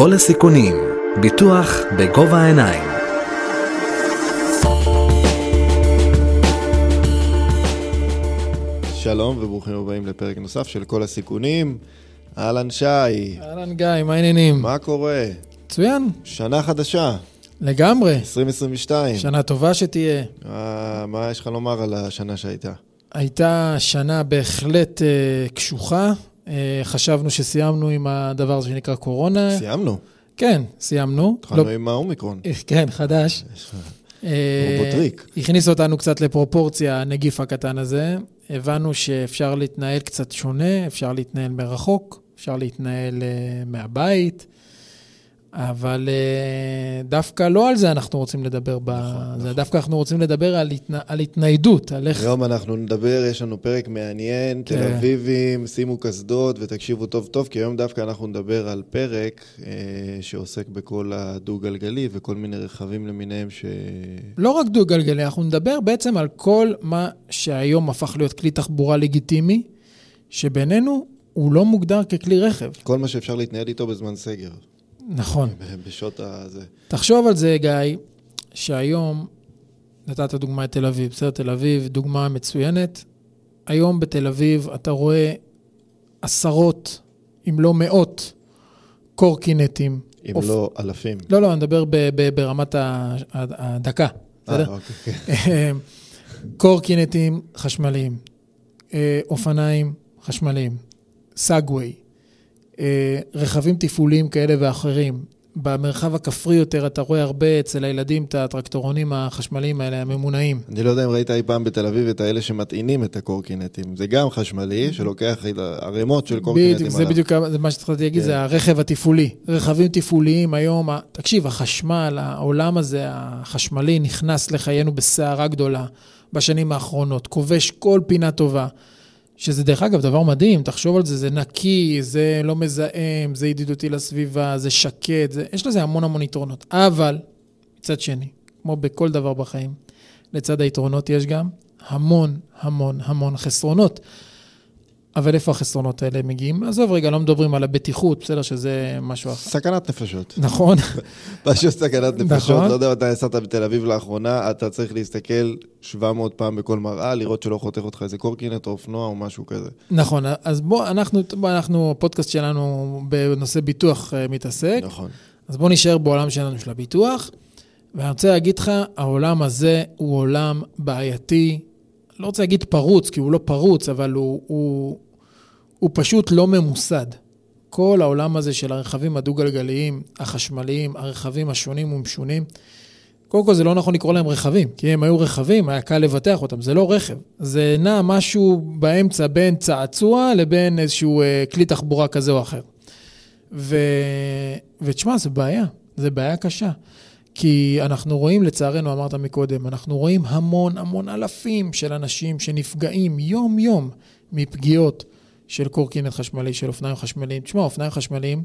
כל הסיכונים, ביטוח בגובה העיניים. שלום וברוכים הבאים לפרק נוסף של כל הסיכונים. אהלן שי, אהלן גיא, מה העניינים? מה קורה? מצוין, שנה חדשה, לגמרי. 2022. שנה טובה שתהיה. מה, מה יש לך לומר על השנה שהייתה? הייתה שנה בהחלט אה, קשוחה. אה, חשבנו שסיימנו עם הדבר הזה שנקרא קורונה. סיימנו, כן, סיימנו. התחלנו לא- עם האומיקרון. אה, כן, חדש. אה, רובוטריק. הכניס אותנו קצת לפרופורציה, הנגיף הקטן הזה. הבנו שאפשר להתנהל קצת שונה, אפשר להתנהל מרחוק, אפשר להתנהל מהבית, אבל אה, דווקא לא על זה אנחנו רוצים לדבר. ב... נכון, זה נכון. דווקא אנחנו רוצים לדבר על, התנ... על התניידות, על איך... היום אנחנו נדבר, יש לנו פרק מעניין, תל כן. אביבים, שימו קסדות ותקשיבו טוב טוב, כי היום דווקא אנחנו נדבר על פרק אה, שעוסק בכל הדו-גלגלי וכל מיני רכבים למיניהם ש... לא רק דו-גלגלי, אנחנו נדבר בעצם על כל מה שהיום הפך להיות כלי תחבורה לגיטימי, שבינינו הוא לא מוגדר ככלי רכב. כל מה שאפשר להתנהל איתו בזמן סגר, נכון. בשעות הזה. תחשוב על זה, גיא, שהיום, נתת דוגמא את תל אביב, בסדר? תל אביב, דוגמה מצוינת. היום בתל אביב אתה רואה עשרות, אם לא מאות, קורקינטים. אם אופ- לא אלפים. לא, לא, אני מדבר ב- ב- ברמת ה- ה- הדקה, בסדר? אה, אוקיי, כן. קורקינטים חשמליים, אה, אופניים חשמליים, סאגווי, אה, רכבים תפעוליים כאלה ואחרים. במרחב הכפרי יותר אתה רואה הרבה אצל הילדים את הטרקטורונים החשמליים האלה, הממונעים. אני לא יודע אם ראית אי פעם בתל אביב את האלה שמטעינים את הקורקינטים. זה גם חשמלי, שלוקח את ערימות של קורקינטים בדיוק, זה. בדיוק זה מה שהתחלתי להגיד, כן. זה הרכב התפעולי. רכבים תפעוליים היום, תקשיב, החשמל, העולם הזה, החשמלי, נכנס לחיינו בסערה גדולה בשנים האחרונות, כובש כל פינה טובה. שזה דרך אגב דבר מדהים, תחשוב על זה, זה נקי, זה לא מזהם, זה ידידותי לסביבה, זה שקט, זה, יש לזה המון המון יתרונות. אבל, מצד שני, כמו בכל דבר בחיים, לצד היתרונות יש גם המון המון המון חסרונות. אבל איפה החסרונות האלה מגיעים? עזוב רגע, לא מדברים על הבטיחות, בסדר שזה משהו אחר. סכנת נפשות. נכון, פשוט סכנת נפשות. נכון. לא יודע מתי נסעת בתל אביב לאחרונה, אתה צריך להסתכל 700 פעם בכל מראה, לראות שלא חותך אותך איזה קורקינט או אופנוע או משהו כזה. נכון. אז בוא, אנחנו, בוא, אנחנו, הפודקאסט שלנו בנושא ביטוח אה, מתעסק, נכון. אז בוא נשאר בעולם שלנו של הביטוח. ואני רוצה להגיד לך, העולם הזה הוא עולם בעייתי. לא רוצה להגיד פרוץ, כי הוא לא פרוץ, אבל הוא, הוא, הוא פשוט לא ממוסד. כל העולם הזה של הרכבים הדו-גלגליים, החשמליים, הרכבים השונים ומשונים, קודם כל זה לא נכון לקרוא להם רכבים, כי הם היו רכבים, היה קל לבטח אותם, זה לא רכב. זה נע משהו באמצע בין צעצוע לבין איזשהו אה, כלי תחבורה כזה או אחר. ו... ותשמע, זה בעיה, זה בעיה קשה. כי אנחנו רואים, לצערנו, אמרת מקודם, אנחנו רואים המון המון אלפים של אנשים שנפגעים יום-יום מפגיעות של קורקינט חשמלי, של אופניים חשמליים. תשמע, אופניים חשמליים,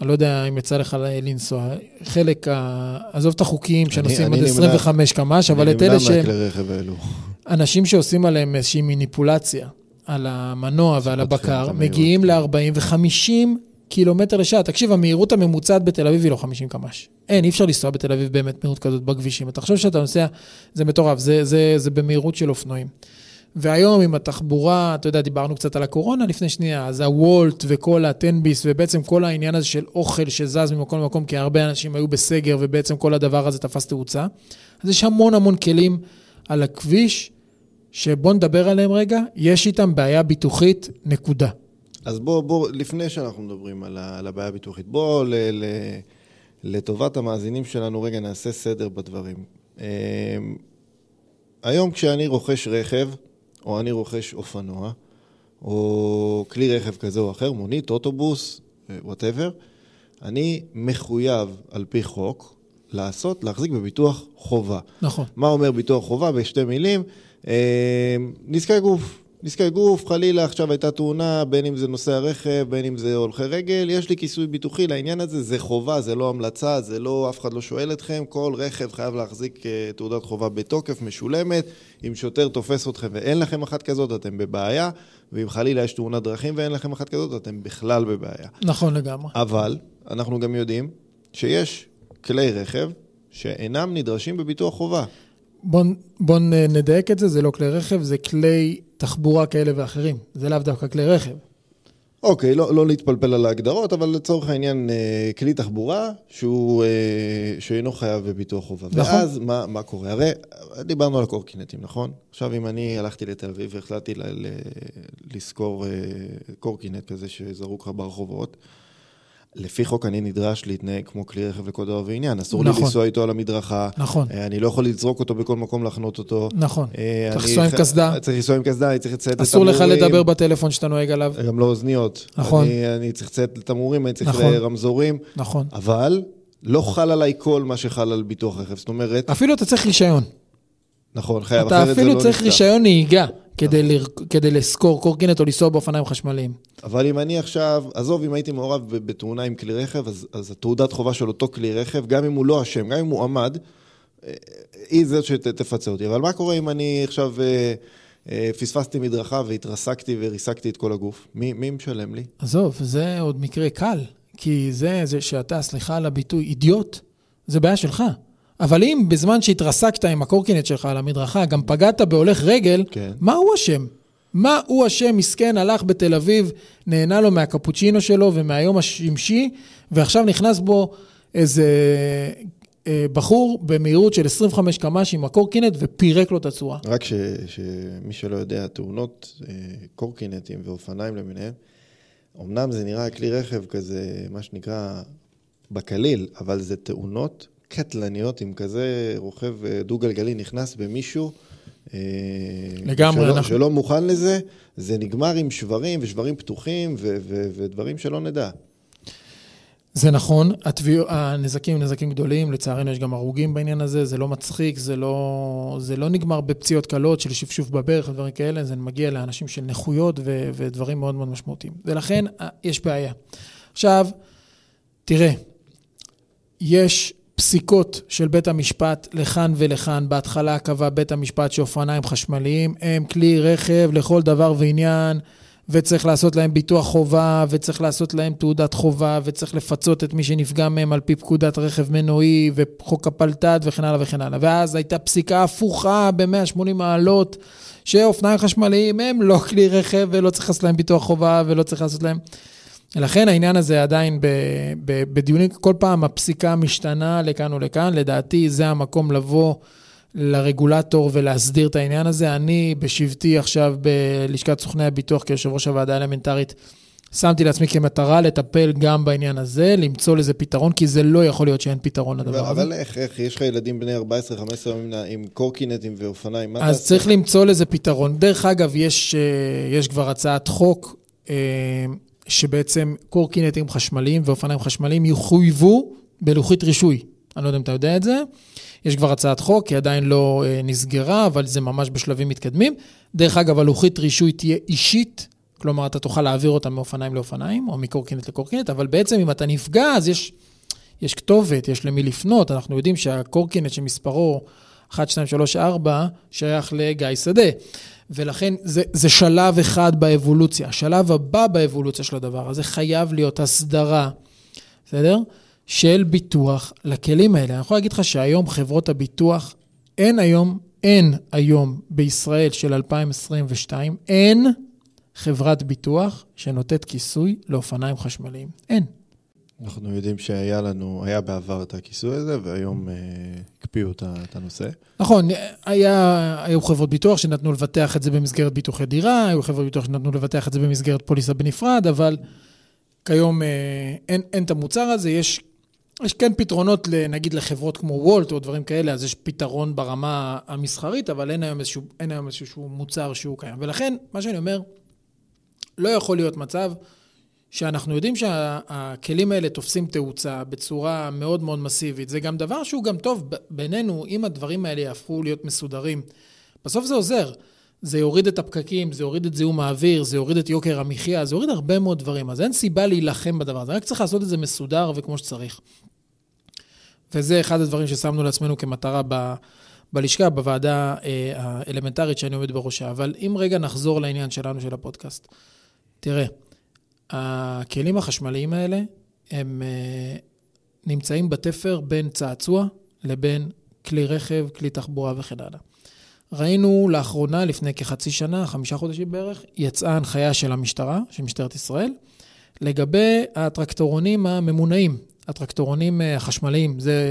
אני לא יודע אם יצא לך לנסוע, חלק, ה... עזוב את החוקיים שנוסעים אני עד נמנע- 25 קמ"ש, אבל את אני אלה נמנע ש... מהכלי רכב האלו. אנשים שעושים עליהם איזושהי מניפולציה על המנוע ועל הבקר. מגיעים ל-40 ו-50 קילומטר לשעה. תקשיב, המהירות הממוצעת בתל אביב היא לא 50 קמ"ש. אין, אי אפשר לנסוע בתל אביב באמת מהירות כזאת בכבישים. אתה חושב שאתה נוסע, זה מטורף, זה, זה, זה במהירות של אופנועים. והיום עם התחבורה, אתה יודע, דיברנו קצת על הקורונה לפני שנייה, אז הוולט וכל הטנביס, ובעצם כל העניין הזה של אוכל שזז ממקום למקום, כי הרבה אנשים היו בסגר, ובעצם כל הדבר הזה תפס תאוצה. אז יש המון המון כלים על הכביש, שבוא נדבר עליהם רגע, יש איתם בעיה ביטוחית, נקודה. אז בוא, בוא, לפני שאנחנו מדברים על, ה, על הבעיה הביטוחית, בוא ל, ל, לטובת המאזינים שלנו רגע נעשה סדר בדברים. אמ, היום כשאני רוכש רכב, או אני רוכש אופנוע, או כלי רכב כזה או אחר, מונית, אוטובוס, whatever, אני מחויב על פי חוק לעשות, להחזיק בביטוח חובה. נכון. מה אומר ביטוח חובה? בשתי מילים, אה, נזקי גוף. נזקי גוף, חלילה עכשיו הייתה תאונה, בין אם זה נוסע רכב, בין אם זה הולכי רגל, יש לי כיסוי ביטוחי לעניין הזה, זה חובה, זה לא המלצה, זה לא, אף אחד לא שואל אתכם, כל רכב חייב להחזיק אה, תעודת חובה בתוקף, משולמת, אם שוטר תופס אתכם ואין לכם אחת כזאת, אתם בבעיה, ואם חלילה יש תאונת דרכים ואין לכם אחת כזאת, אתם בכלל בבעיה. נכון לגמרי. אבל, אנחנו גם יודעים שיש כלי רכב שאינם נדרשים בביטוח חובה. בוא, בוא נדייק את זה, זה לא כלי רכב, זה כלי תחבורה כאלה ואחרים. זה לאו דווקא כלי רכב. אוקיי, לא, לא להתפלפל על ההגדרות, אבל לצורך העניין, אה, כלי תחבורה שהוא, אה, שאינו חייב בביטוח חובה. נכון. ואז מה, מה קורה? הרי דיברנו על הקורקינטים, נכון? עכשיו, אם אני הלכתי לתל אביב והחלטתי לשכור אה, קורקינט כזה שזרוק לך ברחובות, לפי חוק אני נדרש להתנהג כמו כלי רכב לכל דבר ועניין. אסור נכון. לי לנסוע איתו על המדרכה. נכון, אה, אני לא יכול לזרוק אותו בכל מקום, לחנות אותו. נכון. אה, צריך לנסוע עם קסדה. צריך לנסוע עם קסדה, אני צריך לציית אסור לך. לדבר בטלפון שאתה נוהג עליו. גם לא אוזניות. נכון. אני, אני צריך לציית לתמרורים, אני צריך נכון. לרמזורים, נכון. אבל לא חל עליי כל מה שחל על ביטוח רכב. זאת אומרת, אפילו אתה צריך רישיון. נכון, חייב, אתה אחרת זה אפילו לא צריך נפתח. רישיון נהיגה כדי לר- כדי לשכור קורקינט או לנסוע באופניים חשמליים. אבל אם אני עכשיו, עזוב, אם הייתי מעורב בתאונה עם כלי רכב, אז, אז התעודת חובה של אותו כלי רכב, גם אם הוא לא אשם, גם אם הוא עמד, אה, היא זאת שתפצה אותי. אבל מה קורה אם אני עכשיו אה, אה, פספסתי מדרכה והתרסקתי וריסקתי את כל הגוף? מי, מי משלם לי? עזוב, זה עוד מקרה קל, כי זה, זה שאתה, סליחה על הביטוי, אידיוט, זה בעיה שלך. אבל אם בזמן שהתרסקת עם הקורקינט שלך על המדרכה, גם פגעת בהולך רגל, כן. מה הוא אשם? מה הוא אשם? מסכן, הלך בתל אביב, נהנה לו מהקפוצ'ינו שלו ומהיום השמשי, ועכשיו נכנס בו איזה אה, בחור במהירות של 25 קמ"ש עם הקורקינט ופירק לו את הצורה. רק ש, שמי שלא יודע, תאונות אה, קורקינטים ואופניים למיניהם, אמנם זה נראה כלי רכב כזה, מה שנקרא, בקליל, אבל זה תאונות קטלניות, אם כזה רוכב אה, דו-גלגלי נכנס במישהו, אה, לגמרי, שלא, אנחנו- שלא מוכן לזה, זה נגמר עם שברים ושברים פתוחים ו- ו- ודברים שלא נדע. זה נכון, התביע... הנזקים הם נזקים גדולים, לצערנו יש גם הרוגים בעניין הזה, זה לא מצחיק, זה לא, זה לא נגמר בפציעות קלות של שפשוף בברך ודברים כאלה, זה מגיע לאנשים של נכויות ו... ודברים מאוד מאוד משמעותיים. ולכן אה, יש בעיה. עכשיו, תראה, יש פסיקות של בית המשפט לכאן ולכאן. בהתחלה קבע בית המשפט שאופניים חשמליים הם כלי רכב לכל דבר ועניין, וצריך לעשות להם ביטוח חובה, וצריך לעשות להם תעודת חובה, וצריך לפצות את מי שנפגע מהם על פי פקודת רכב מנועי, וחוק הפלת"ד וכן הלאה וכן הלאה. ואז הייתה פסיקה הפוכה ב-180 מעלות, שאופניים חשמליים הם לא כלי רכב, ולא צריך לעשות להם ביטוח חובה, ולא צריך לעשות להם... לכן העניין הזה עדיין ב, ב, בדיונים, כל פעם הפסיקה משתנה לכאן ולכאן, לדעתי זה המקום לבוא לרגולטור ולהסדיר את העניין הזה. אני בשבתי עכשיו בלשכת סוכני הביטוח כיושב ראש הוועדה האלמנטרית, שמתי לעצמי כמטרה לטפל גם בעניין הזה, למצוא לזה פתרון, כי זה לא יכול להיות שאין פתרון לדבר הזה. אבל איך, איך, יש לך ילדים בני 14-15 עם, עם קורקינטים ואופניים, מה אז? צריך למצוא לזה פתרון. דרך אגב, יש, אה, יש כבר הצעת חוק אה, שבעצם קורקינטים חשמליים ואופניים חשמליים יחויבו בלוחית רישוי. אני לא יודע אם אתה יודע את זה. יש כבר הצעת חוק, היא עדיין לא אה, נסגרה, אבל זה ממש בשלבים מתקדמים. דרך אגב, הלוחית רישוי תהיה אישית, כלומר, אתה תוכל להעביר אותה מאופניים לאופניים, או מקורקינט לקורקינט, אבל בעצם אם אתה נפגע, אז יש, יש כתובת, יש למי לפנות. אנחנו יודעים שהקורקינט שמספרו 1, 2, 3, 4, שייך לגיא שדה. ולכן זה, זה שלב אחד באבולוציה. השלב הבא באבולוציה של הדבר הזה חייב להיות הסדרה, בסדר? של ביטוח לכלים האלה. אני יכול להגיד לך שהיום חברות הביטוח, אין היום, אין היום בישראל של 2022, אין חברת ביטוח שנותנת כיסוי לאופניים חשמליים. אין. אנחנו יודעים שהיה לנו, היה בעבר את הכיסוי הזה, והיום אה, הקפיאו את הנושא. נכון, היה, היו חברות ביטוח שנתנו לבטח את זה במסגרת ביטוחי דירה, היו חברות ביטוח שנתנו לבטח את זה במסגרת פוליסה בנפרד, אבל כיום אה, אין, אין את המוצר הזה, יש, יש כן פתרונות, נגיד לחברות כמו וולט או דברים כאלה, אז יש פתרון ברמה המסחרית, אבל אין היום איזשהו, אין היום איזשהו מוצר שהוא קיים. ולכן, מה שאני אומר, לא יכול להיות מצב שאנחנו יודעים שהכלים האלה תופסים תאוצה בצורה מאוד מאוד מסיבית. זה גם דבר שהוא גם טוב בינינו, אם הדברים האלה יהפכו להיות מסודרים. בסוף זה עוזר. זה יוריד את הפקקים, זה יוריד את זיהום האוויר, זה יוריד את יוקר המחיה, זה יוריד הרבה מאוד דברים. אז אין סיבה להילחם בדבר הזה, רק צריך לעשות את זה מסודר וכמו שצריך. וזה אחד הדברים ששמנו לעצמנו כמטרה ב, בלשכה, בוועדה אה, האלמנטרית שאני עומד בראשה. אבל אם רגע נחזור לעניין שלנו, של הפודקאסט. תראה, הכלים החשמליים האלה הם אה, נמצאים בתפר בין צעצוע לבין כלי רכב, כלי תחבורה וכן הלאה. ראינו לאחרונה, לפני כחצי שנה, חמישה חודשים בערך, יצאה הנחיה של המשטרה, של משטרת ישראל, לגבי הטרקטורונים הממונעים, הטרקטורונים אה, החשמליים. זה,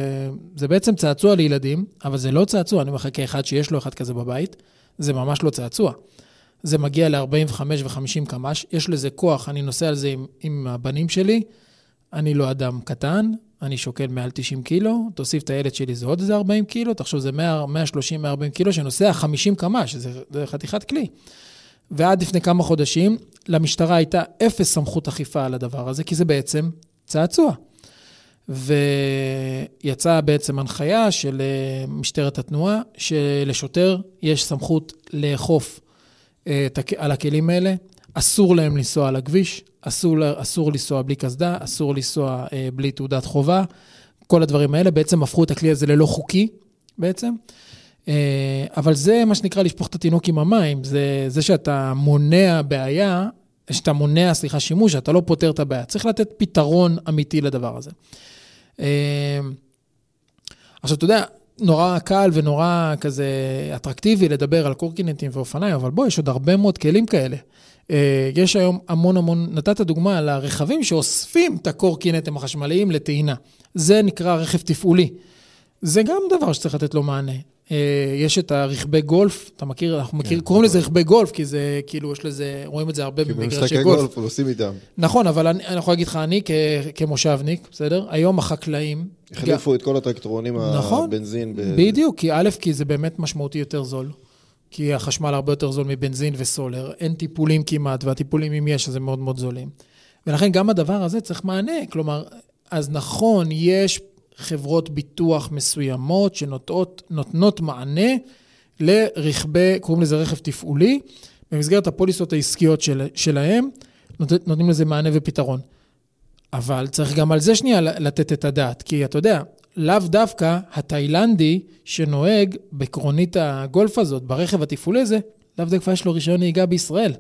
זה בעצם צעצוע לילדים, אבל זה לא צעצוע, אני לך כאחד שיש לו אחד כזה בבית, זה ממש לא צעצוע. זה מגיע ל-45 ו-50 קמ"ש, יש לזה כוח, אני נוסע על זה עם, עם הבנים שלי, אני לא אדם קטן, אני שוקל מעל 90 קילו, תוסיף את הילד שלי, זה עוד איזה 40 קילו, תחשוב, זה 130-140 קילו שנוסע 50 קמ"ש, זה, זה חתיכת כלי. ועד לפני כמה חודשים, למשטרה הייתה אפס סמכות אכיפה על הדבר הזה, כי זה בעצם צעצוע. ויצאה בעצם הנחיה של אה, משטרת התנועה, שלשוטר יש סמכות לאכוף על הכלים האלה, אסור להם לנסוע על הכביש, אסור, אסור לנסוע בלי קסדה, אסור לנסוע אה, בלי תעודת חובה. כל הדברים האלה בעצם הפכו את הכלי הזה ללא חוקי בעצם. אה, אבל זה מה שנקרא לשפוך את התינוק עם המים, זה, זה שאתה מונע בעיה, שאתה מונע, סליחה, שימוש, אתה לא פותר את הבעיה. צריך לתת פתרון אמיתי לדבר הזה. אה, עכשיו, אתה יודע, נורא קל ונורא כזה אטרקטיבי לדבר על קורקינטים ואופניים, אבל בוא, יש עוד הרבה מאוד כלים כאלה. אה, יש היום המון המון, נתת דוגמה על הרכבים שאוספים את הקורקינטים החשמליים לטעינה. זה נקרא רכב תפעולי. זה גם דבר שצריך לתת לו מענה. אה, יש את הרכבי גולף, אתה מכיר, אנחנו מכיר, כן, קוראים לזה רכבי גולף, כי זה כאילו, יש לזה, רואים את זה הרבה במגרשי גולף. כי במשחקי גולף עושים איתם. נכון, אבל אני, אני יכול להגיד לך, אני כ, כמושבניק, בסדר? היום החקלאים... החליפו את כל הטרקטורונים נכון, הבנזין. ב... בדיוק, כי א', כי זה באמת משמעותי יותר זול. כי החשמל הרבה יותר זול מבנזין וסולר, אין טיפולים כמעט, והטיפולים, אם יש, אז הם מאוד מאוד זולים. ולכן גם הדבר הזה צריך מענה. כלומר, אז נכון, יש חברות ביטוח מסוימות שנותנות מענה לרכבי, קוראים לזה רכב תפעולי, במסגרת הפוליסות העסקיות של, שלהם, נות, נותנים לזה מענה ופתרון. אבל צריך גם על זה שנייה לתת את הדעת, כי אתה יודע, לאו דווקא התאילנדי שנוהג בקרונית הגולף הזאת, ברכב התפעולי הזה, לאו דווקא יש לו רישיון נהיגה בישראל.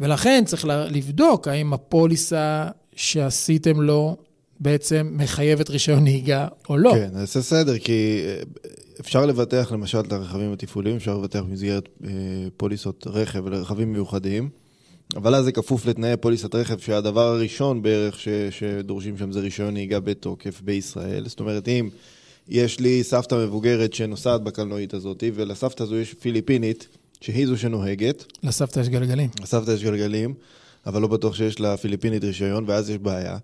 ולכן צריך לבדוק האם הפוליסה שעשיתם לו בעצם מחייבת רישיון נהיגה או לא. כן, נעשה סדר, כי אה, אפשר לבטח למשל את הרכבים התפעוליים, אפשר לבטח במסגרת אה, פוליסות רכב לרכבים מיוחדים. אבל אז זה כפוף לתנאי פוליסת רכב, שהדבר הראשון בערך ש, שדורשים שם זה רישיון נהיגה בתוקף בישראל. זאת אומרת, אם יש לי סבתא מבוגרת שנוסעת בקלנועית הזאת, ולסבתא הזו יש פיליפינית, שהיא זו שנוהגת. לסבתא יש גלגלים. לסבתא יש גלגלים, אבל לא בטוח שיש לפיליפינית רישיון, ואז יש בעיה.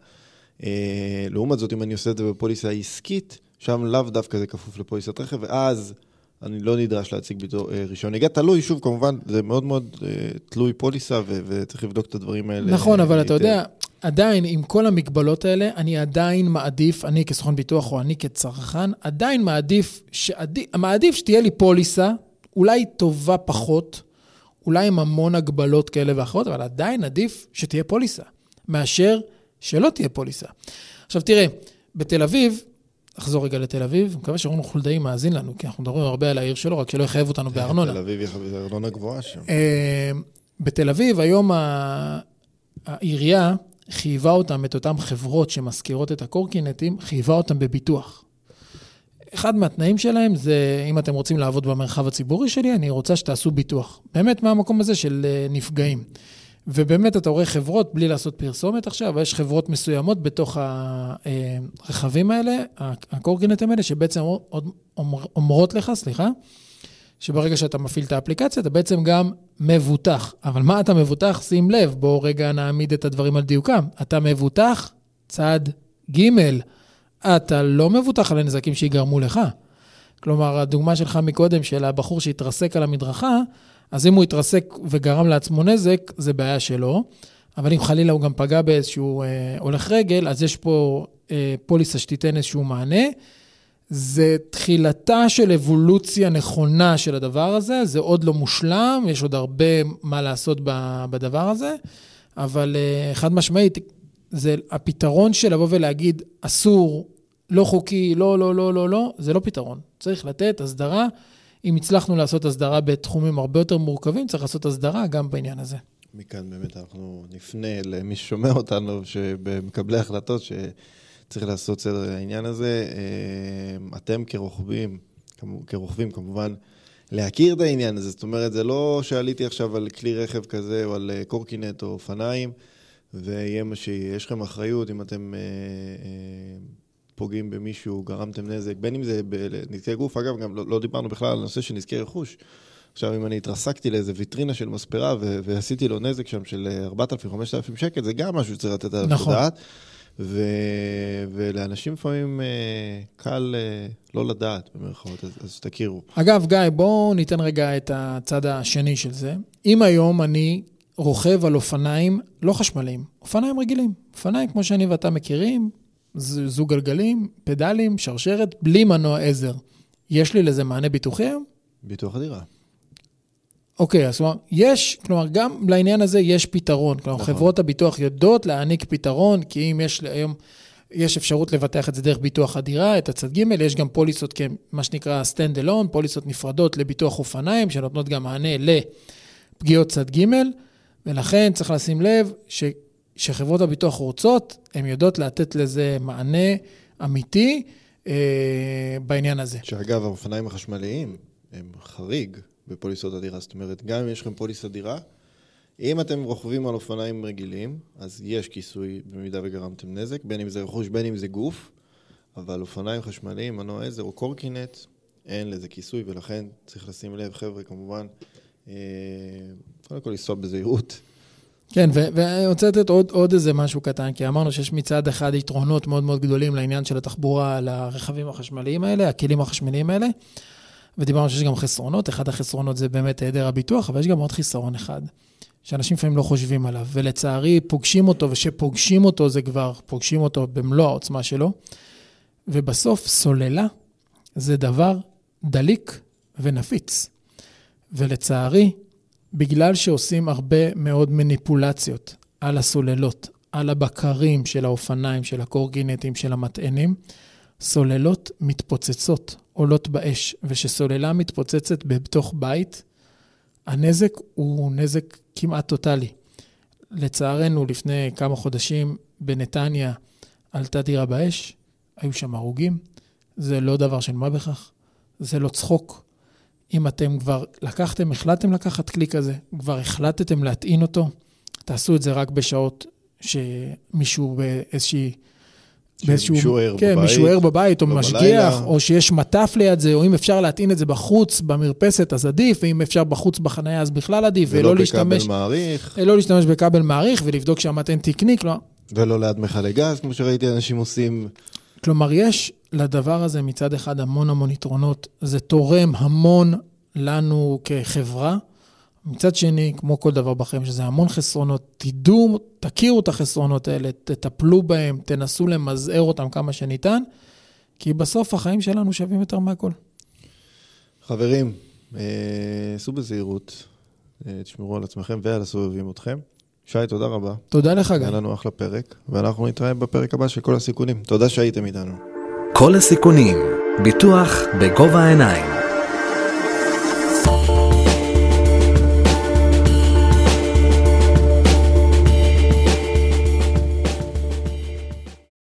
אה, לעומת זאת, אם אני עושה את זה בפוליסה עסקית, שם לאו דווקא זה כפוף לפוליסת רכב, ואז אני לא נדרש להציג בתור אה, רישיון נהיגה. תלוי, שוב, כמובן, זה מאוד מאוד אה, תלוי פוליסה, ו- וצריך לבדוק את הדברים האלה. נכון, אבל אתה יודע, עדיין, עם כל המגבלות האלה, אני עדיין מעדיף, אני כסוכן ביטוח או אני כצרכן, עדיין מעדיף, שעדיף, מעדיף שתהיה לי פוליסה, אולי טובה פחות, אולי עם המון הגבלות כאלה ואחרות, אבל עדיין עדיף שתהיה פוליסה, מאשר שלא תהיה פוליסה. עכשיו תראה, בתל אביב, נחזור רגע לתל אביב, אני מקווה שרון חולדאי מאזין לנו, כי אנחנו מדברים הרבה על העיר שלו, רק שלא יחייב אותנו בארנונה. תל אביב היא ארנונה גבוהה שם. אה, בתל אביב, היום העירייה חייבה אותם, את אותן חברות שמשכירות את הקורקינטים, חייבה אותם בביטוח. אחד מהתנאים שלהם זה, אם אתם רוצים לעבוד במרחב הציבורי שלי, אני רוצה שתעשו ביטוח. באמת מהמקום הזה של אה, נפגעים. ובאמת אתה רואה חברות, בלי לעשות פרסומת עכשיו, יש חברות מסוימות בתוך הרכבים האלה, הקורקינטים האלה, שבעצם אומרות לך, סליחה, שברגע שאתה מפעיל את האפליקציה, אתה בעצם גם מבוטח. אבל מה אתה מבוטח? שים לב, בואו רגע נעמיד את הדברים על דיוקם. אתה מבוטח צד ג', אתה לא מבוטח על הנזקים שיגרמו לך. כלומר, הדוגמה שלך מקודם של הבחור שהתרסק על המדרכה, אז אם הוא התרסק וגרם לעצמו נזק, זה בעיה שלו. אבל אם חלילה הוא גם פגע באיזשהו אה, הולך רגל, אז יש פה אה, פוליסה שתיתן איזשהו מענה. זה תחילתה של אבולוציה נכונה של הדבר הזה, זה עוד לא מושלם, יש עוד הרבה מה לעשות בדבר הזה, אבל אה, חד משמעית, זה הפתרון של לבוא ולהגיד אסור, לא חוקי, לא, לא, לא, לא, לא, זה לא פתרון. צריך לתת הסדרה. אם הצלחנו לעשות הסדרה בתחומים הרבה יותר מורכבים, צריך לעשות הסדרה גם בעניין הזה. מכאן באמת אנחנו נפנה למי ששומע אותנו, שבמקבלי החלטות, שצריך לעשות סדר לעניין הזה. אה, אתם כרוכבים, כרוכבים כמובן, להכיר את העניין הזה. זאת אומרת, זה לא שעליתי עכשיו על כלי רכב כזה או על אה, קורקינט או אופניים, ויהיה מה שיהיה. יש לכם אחריות אם אתם אה, פוגעים במישהו, גרמתם נזק, בין אם זה בנזקי גוף. אגב, גם לא, לא דיברנו בכלל על הנושא של נזקי רכוש. עכשיו, אם אני התרסקתי לאיזה ויטרינה של מספרה ו- ועשיתי לו נזק שם של 4,000-5,000 שקל, זה גם משהו שצריך לתת עליו נכון. לדעת. ו- ולאנשים לפעמים אה, קל אה, לא לדעת, במירכאות, אז, אז תכירו. אגב, גיא, בואו ניתן רגע את הצד השני של זה. אם היום אני רוכב על אופניים לא חשמליים, אופניים רגילים, אופניים כמו שאני ואתה מכירים, זוג גלגלים, פדלים, שרשרת, בלי מנוע עזר. יש לי לזה מענה ביטוחי היום? ביטוח הדירה. אוקיי, אז כלומר, יש, כלומר, גם לעניין הזה יש פתרון. כלומר, נכון. חברות הביטוח יודעות להעניק פתרון, כי אם יש היום, יש אפשרות לבטח את זה דרך ביטוח הדירה, את הצד ג', יש גם פוליסות כמה שנקרא stand alone, פוליסות נפרדות לביטוח אופניים, שנותנות גם מענה לפגיעות צד ג', ולכן צריך לשים לב ש, שחברות הביטוח רוצות, הן יודעות לתת לזה מענה אמיתי אה, בעניין הזה. שאגב, האופניים החשמליים הם חריג. בפוליסות הדירה. זאת אומרת, גם אם יש לכם פוליסת דירה, אם אתם רוכבים על אופניים רגילים, אז יש כיסוי במידה וגרמתם נזק, בין אם זה רכוש, בין אם זה גוף, אבל אופניים חשמליים, מנוע עזר או קורקינט, אין לזה כיסוי, ולכן צריך לשים לב, חבר'ה, כמובן, אה, קודם כל לנסוע בזהירות. כן, ואני רוצה לתת עוד, עוד איזה משהו קטן, כי אמרנו שיש מצד אחד יתרונות מאוד מאוד גדולים לעניין של התחבורה לרכבים החשמליים האלה, הכלים החשמליים האלה. ודיברנו שיש גם חסרונות, אחד החסרונות זה באמת היעדר הביטוח, אבל יש גם עוד חיסרון אחד, שאנשים לפעמים לא חושבים עליו, ולצערי פוגשים אותו, וכשפוגשים אותו זה כבר, פוגשים אותו במלוא העוצמה שלו, ובסוף סוללה זה דבר דליק ונפיץ. ולצערי, בגלל שעושים הרבה מאוד מניפולציות על הסוללות, על הבקרים של האופניים, של הקורקינטים, של המטענים, סוללות מתפוצצות, עולות באש, וכשסוללה מתפוצצת בתוך בית, הנזק הוא נזק כמעט טוטאלי. לצערנו, לפני כמה חודשים בנתניה עלתה דירה באש, היו שם הרוגים. זה לא דבר של מה בכך, זה לא צחוק. אם אתם כבר לקחתם, החלטתם לקחת כלי כזה, כבר החלטתם להטעין אותו, תעשו את זה רק בשעות שמישהו באיזושהי באיזשהו... מישהו ער כן, בבית. מישהו ער בבית, או משגיח, או שיש מטף ליד זה, או אם אפשר להטעין את זה בחוץ, במרפסת, אז עדיף, ואם אפשר בחוץ בחניה, אז בכלל עדיף, ולא להשתמש... ולא בכבל מעריך. לא להשתמש בכבל מעריך, ולבדוק שהמטען תקני, כלומר... ולא ליד מכלי גז, כמו שראיתי אנשים עושים. כלומר, יש לדבר הזה מצד אחד המון המון יתרונות, זה תורם המון לנו כחברה. מצד שני, כמו כל דבר בחיים, יש לזה המון חסרונות, תדעו, תכירו את החסרונות האלה, תטפלו בהם, תנסו למזער אותם כמה שניתן, כי בסוף החיים שלנו שווים יותר מהכל. חברים, אה, סעו בזהירות, אה, תשמרו על עצמכם ועל הסובבים אתכם. שי, תודה רבה. תודה לך, גיא. היה לנו אחלה פרק, ואנחנו נתראה בפרק הבא של כל הסיכונים. תודה שהייתם איתנו. כל הסיכונים, ביטוח בגובה העיניים.